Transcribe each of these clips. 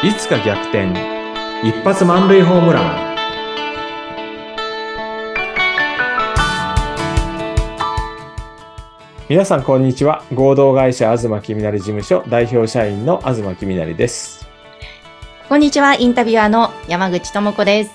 いつか逆転。一発満塁ホームラン。皆さんこんにちは。合同会社東きみなり事務所代表社員の東きみなりです。こんにちは、インタビュアーの山口智子です。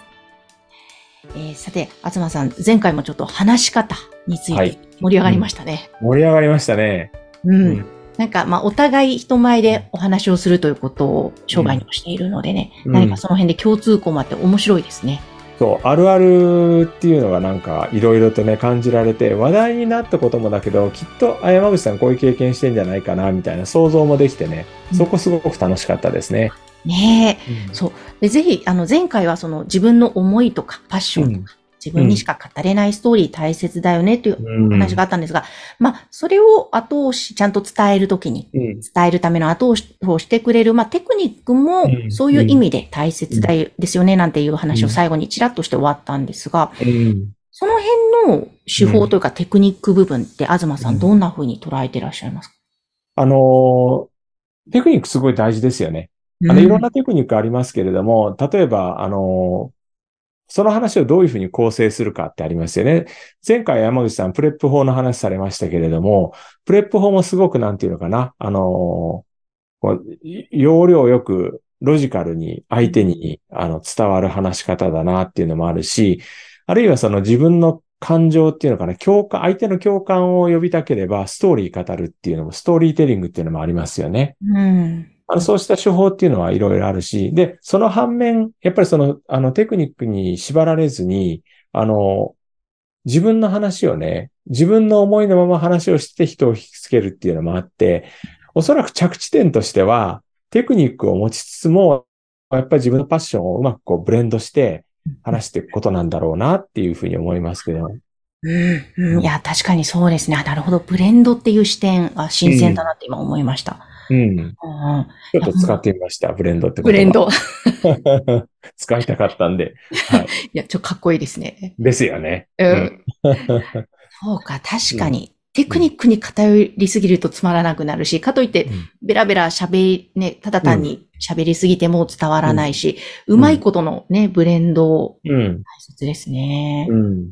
えーさて、東さん、前回もちょっと話し方についはい。て盛り上がりましたね。盛り上がりましたね。うん。うんなんか、まあ、お互い人前でお話をするということを生涯にもしているのでね、うん何かその辺で共通項もあって面白いですね。そうあるあるっていうのがなんかいろいろとね感じられて話題になったこともだけどきっとあ山口さんこういう経験してんじゃないかなみたいな想像もできてねそこすごく楽しかったですね。ねえ。そう。で、ぜひ、あの、前回はその自分の思いとかパッションとか、自分にしか語れないストーリー大切だよねといううん。話があったんですが、まあ、それを後押し、ちゃんと伝えるときに、うん。伝えるための後押しをしてくれる、まあ、テクニックもうん。そういう意味で大切だよ、ですよね、なんていう話を最後にちらっとして終わったんですが、うん。その辺の手法というかテクニック部分って、東さうんんどんな風に捉えてらっしゃいますか？あのーテクニックすごい大事ですよね。あの、いろんなテクニックありますけれども、例えば、あの、その話をどういうふうに構成するかってありますよね。前回山口さん、 PREP 法の話されましたけれども、 PREP 法もすごくなんていうのかな、あの、こう要領よく、ロジカルに相手にあの伝わる話し方だなっていうのもあるし、あるいはその自分の感情っていうのかな、共感、相手の共感を呼びたければストーリー語るっていうのも、ストーリーテリングっていうのもありますよね。うん。あの、そうした手法っていうのはいろいろあるし、で、その反面、やっぱりその、あの、テクニックに縛られずに、あの、自分の話をね、自分の思いのまま話をして人を引きつけるっていうのもあって、おそらく着地点としては、テクニックを持ちつつも、やっぱり自分のパッションをうまくこうブレンドして話していくことなんだろうなっていうふうに思いますけど。うんうん、いや、確かにそうですね。あなるほど。ブレンドっていう視点が新鮮だなって今思いました。うん。うんちょっと使ってみました、ブレンドってことブレンド。使いたかったんで。はい。いや、ちょっとかっこいいですね。ですよね。うん。そうか、確かに。テクニックに偏りすぎるとつまらなくなるし、かといって、ベラベラ喋り、ね、ただ単に喋りすぎても伝わらないし、うまいことのね、ブレンド、うん。大切ですね。うん。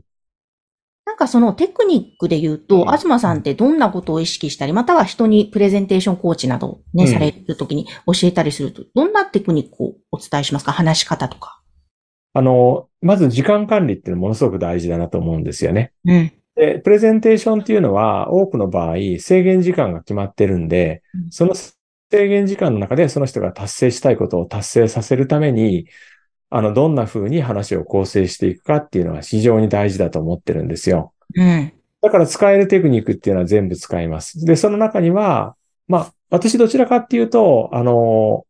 なんかそのテクニックで言うと、うん東さんってどんなことを意識したり、または人にプレゼンテーションコーチなどね、うんされるときに教えたりすると、どんなテクニックをお伝えしますか？話し方とか。あの、まず時間管理っていうのはものすごく大事だなと思うんですよね。うん。で、プレゼンテーションっていうのは多くの場合制限時間が決まってるんでう、んその制限時間の中でその人が達成したいことを達成させるために、あの、どんな風に話を構成していくかっていうのは非常に大事だと思ってるんですよ。うん。だから使えるテクニックっていうのは全部使います。で、その中には、まあ、私どちらかっていうと、あの、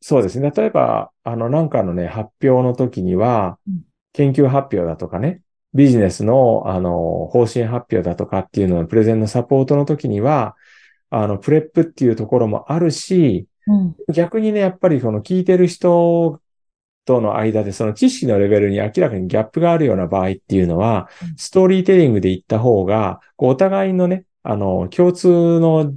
そうですね。例えば、あの、なんかのね、発表の時にはうん、研究発表だとかね、ビジネスの、あの、方針発表だとかっていうののプレゼンのサポートの時には、あの、プレップっていうところもあるし、うん。逆にね、やっぱりこの聞いてる人との間でその知識のレベルに明らかにギャップがあるような場合っていうのはうん、ストーリーテリングで言った方が、こうお互いのね、あの、共通の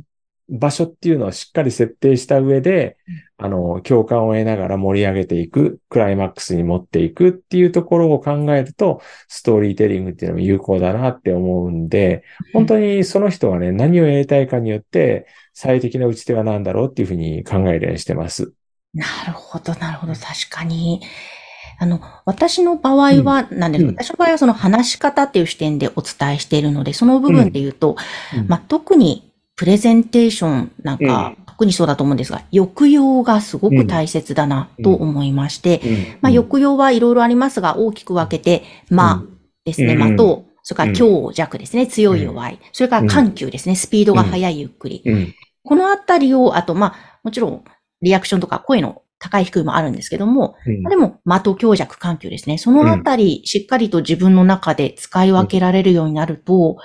場所っていうのをしっかり設定した上で、あの、共感を得ながら盛り上げていく、クライマックスに持っていくっていうところを考えると、ストーリーテリングっていうのも有効だなって思うんで、本当にその人がね、何をやりたいかによって、最適な打ち手は何だろうっていうふうに考えるようにしてます。なるほど、なるほど。確かに。あの、私の場合は、なんです、うん。私の場合はその話し方っていう視点でお伝えしているので、その部分で言うと、うん。まあ、特にプレゼンテーションなんか、特にそうだと思うんですが、抑揚がすごく大切だなと思いまして、うん。まあ、抑揚はいろいろありますが、大きく分けて、まあですね、うん。まあと、それからうん。強弱ですね、強い弱い。それから緩急ですね、スピードが速いゆっくり。うん。このあたりを、あと、まあ、もちろん、リアクションとか声の高い低いもあるんですけども、うん。まあでも、的強弱緩急ですね。そのあたり、しっかりと自分の中で使い分けられるようになると、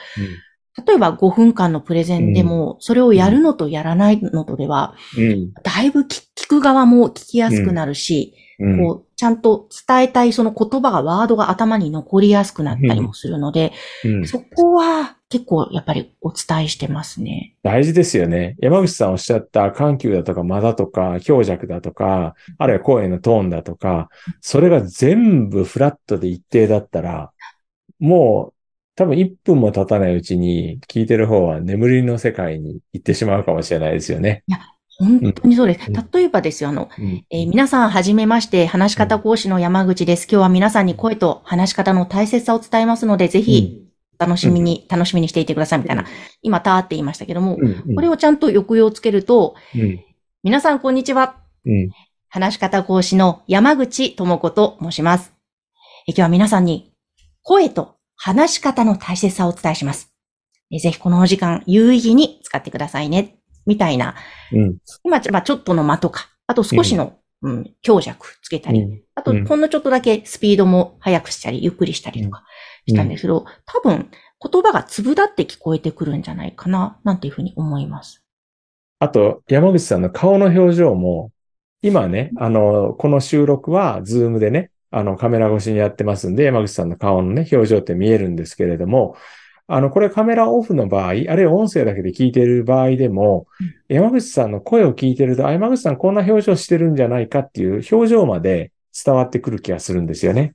例えば5分間のプレゼンでも、それをやるのとやらないのとでは、うん。だいぶ聞聞く側も聞きやすくなるし、うん。こう、ちゃんと伝えたいその言葉が、ワードが頭に残りやすくなったりもするので、うんそこは結構やっぱりお伝えしてますね。大事ですよね。山口さんおっしゃった緩急だとか間だとか強弱だとか、あるいは声のトーンだとか、それが全部フラットで一定だったら、もう多分1分も経たないうちに聞いてる方は眠りの世界に行ってしまうかもしれないですよね。いや、本当にそうです。うん例えばですよ、あの、うんえー皆さんはじめまして、話し方講師の山口です。今日は皆さんに声と話し方の大切さを伝えますので、ぜひ楽しみに、楽しみにしていてくださいみたいな、今、たーって言いましたけども、これをちゃんと抑揚つけると、うん皆さんこんにちは。うん話し方講師の山口智子と申します。え今日は皆さんに声と話し方の大切さをお伝えします。えぜひこのお時間有意義に使ってくださいね。みたいな、うん。今、まあ、ちょっとの間とか、あと少しの、うん。強弱つけたり、うん。あとうん。ほんのちょっとだけスピードも速くしたり、ゆっくりしたりとかしたんですけど、多分言葉が粒立って聞こえてくるんじゃないかな、なんていうふうに思います。あと、山口さんの顔の表情も、今ね、あの、この収録は、ズームでね、あの、カメラ越しにやってますんで、山口さんの顔のね、表情って見えるんですけれども、あの、これカメラオフの場合、あるいは音声だけで聞いている場合でも、山口さんの声を聞いてると、あ、山口さんこんな表情してるんじゃないかっていう表情まで伝わってくる気がするんですよね。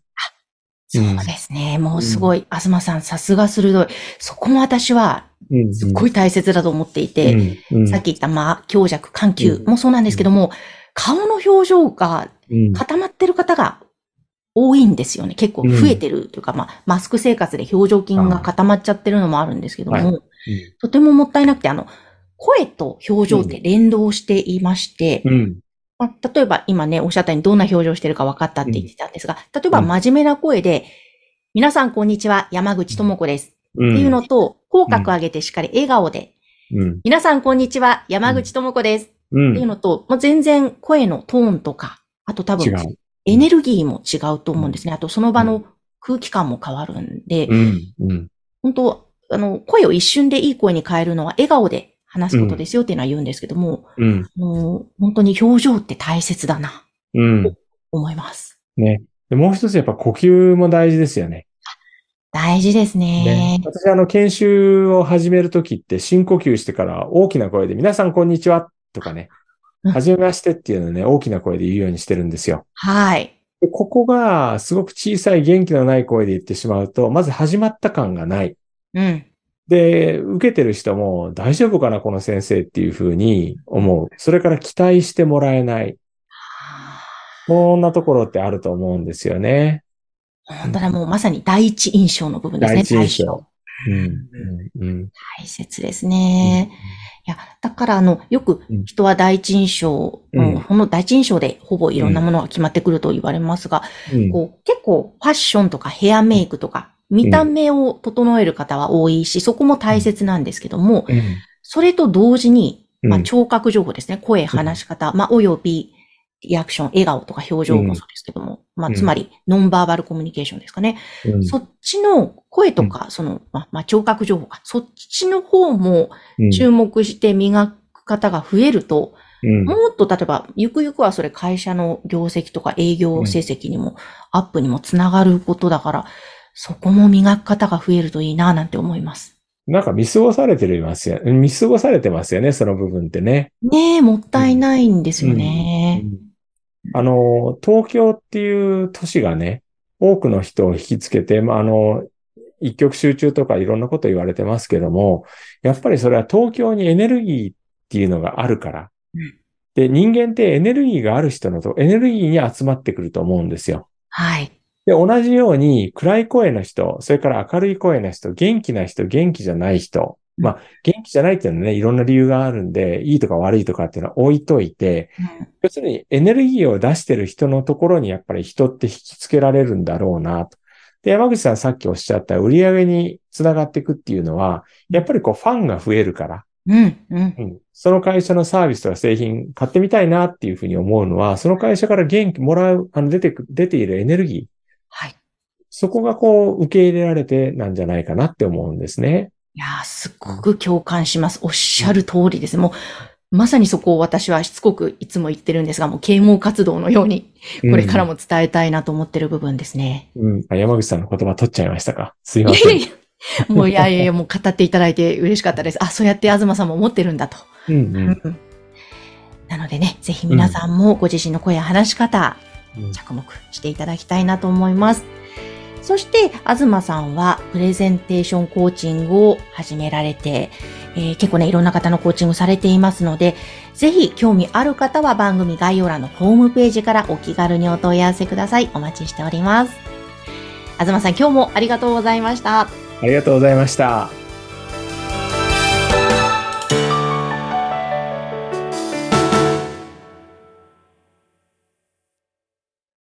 そううんですね。もうすごい、東さんさすが鋭い。そこも私はうん。すっごい大切だと思っていて、うん、うんさっき言った間、強弱、緩急もそうなんですけども、顔の表情がうん固まってる方が多いんですよね。結構増えてるというか、まあ、マスク生活で表情筋が固まっちゃってるのもあるんですけども、はいとてももったいなくて、あの、声と表情って連動していまして、うん。まあ、例えば今ね、おっしゃったようにどんな表情してるか分かったって言ってたんですが、例えば真面目な声で、皆さんこんにちは、山口智子です。うん。っていうのと、口角上げてしっかり笑顔で、うん。皆さんこんにちは、山口智子です。う。っていうんのと、もう全然声のトーンとか、あと多分。エネルギーも違うと思うんですね。あとその場の空気感も変わるんで、うん。うん。本当あの、声を一瞬でいい声に変えるのは笑顔で話すことですよっていうのは言うんですけども、うん。あの本当に表情って大切だな、うん。思います。ね。でもう一つやっぱ呼吸も大事ですよね。大事ですね。ね。私あの研修を始めるときって深呼吸してから大きな声で皆さんこんにちはとかね。うんはじめましてっていうのをね、大きな声で言うようにしてるんですよ。はい。でここがすごく小さい元気のない声で言ってしまうと、まず始まった感がない。うん。で、受けてる人も大丈夫かなこの先生っていうふうに思う。それから期待してもらえない。こんなところってあると思うんですよね。本当だ、もうまさに第一印象の部分ですね。第一印象うん。うん。うん。大切ですね。いや、だからあの、よくうん人は第一印象、うんこの第一印象でほぼいろんなものが決まってくると言われますが、うん。こう結構ファッションとかヘアメイクとか、見た目を整える方は多いし、そこも大切なんですけども、うん。それと同時に、まあ、うん聴覚情報ですね。声、話し方、まあ、および、リアクション、笑顔とか表情もそうですけども、まあ、うんつまり、ノンバーバルコミュニケーションですかね。うんそっちの声とか、その、まあ、まあ、聴覚情報か、そっちの方もうん注目して磨く方が増えると、うんもっと例えば、ゆくゆくはそれ会社の業績とか営業成績にも、アップにもつながることだから、そこも磨く方が増えるといいな、なんて思います。なんか見過ごされてますよ。見過ごされてますよね、その部分ってね。ねえ、もったいないんですよね。あの、東京っていう都市がね、多くの人を引きつけて、まあ、あの、一極集中とかいろんなこと言われてますけども、やっぱりそれは東京にエネルギーっていうのがあるからうん。で、人間ってエネルギーがある人のと、エネルギーに集まってくると思うんですよ。はい。で、同じように暗い声の人、それから明るい声の人、元気な人、元気じゃない人。まあ、元気じゃないっていうのはね、いろんな理由があるんで、いいとか悪いとかっていうのは置いといて、うん要するにエネルギーを出してる人のところにやっぱり人って引きつけられるんだろうなと。で、山口さんさっきおっしゃった売り上げにつながっていくっていうのは、やっぱりこうファンが増えるから、うん、うん。うん、その会社のサービスとか製品買ってみたいなっていうふうに思うのは、その会社から元気もらう、あの出てく、出ているエネルギー、はい。そこがこう受け入れられてなんじゃないかなって思うんですね。いやー、すっごく共感します。おっしゃる通りです。もう、まさにそこを私はしつこくいつも言ってるんですが、もう啓蒙活動のように、これからも。も伝えたいなと思ってる部分ですね。うん。あ山口さんの言葉取っちゃいましたか？すいいません。もういやいやもう語っていただいて嬉しかったです。あ、そうやって東さんも思ってるんだと。うんうんなのでね、ぜひ皆さんもご自身の声や話し方、うん着目していただきたいなと思います。そして、東さんはプレゼンテーションコーチングを始められて、えー結構ね、いろんな方のコーチングされていますので、ぜひ興味ある方は番組概要欄のホームページからお気軽にお問い合わせください。お待ちしております。東さん、今日もありがとうございました。ありがとうございました。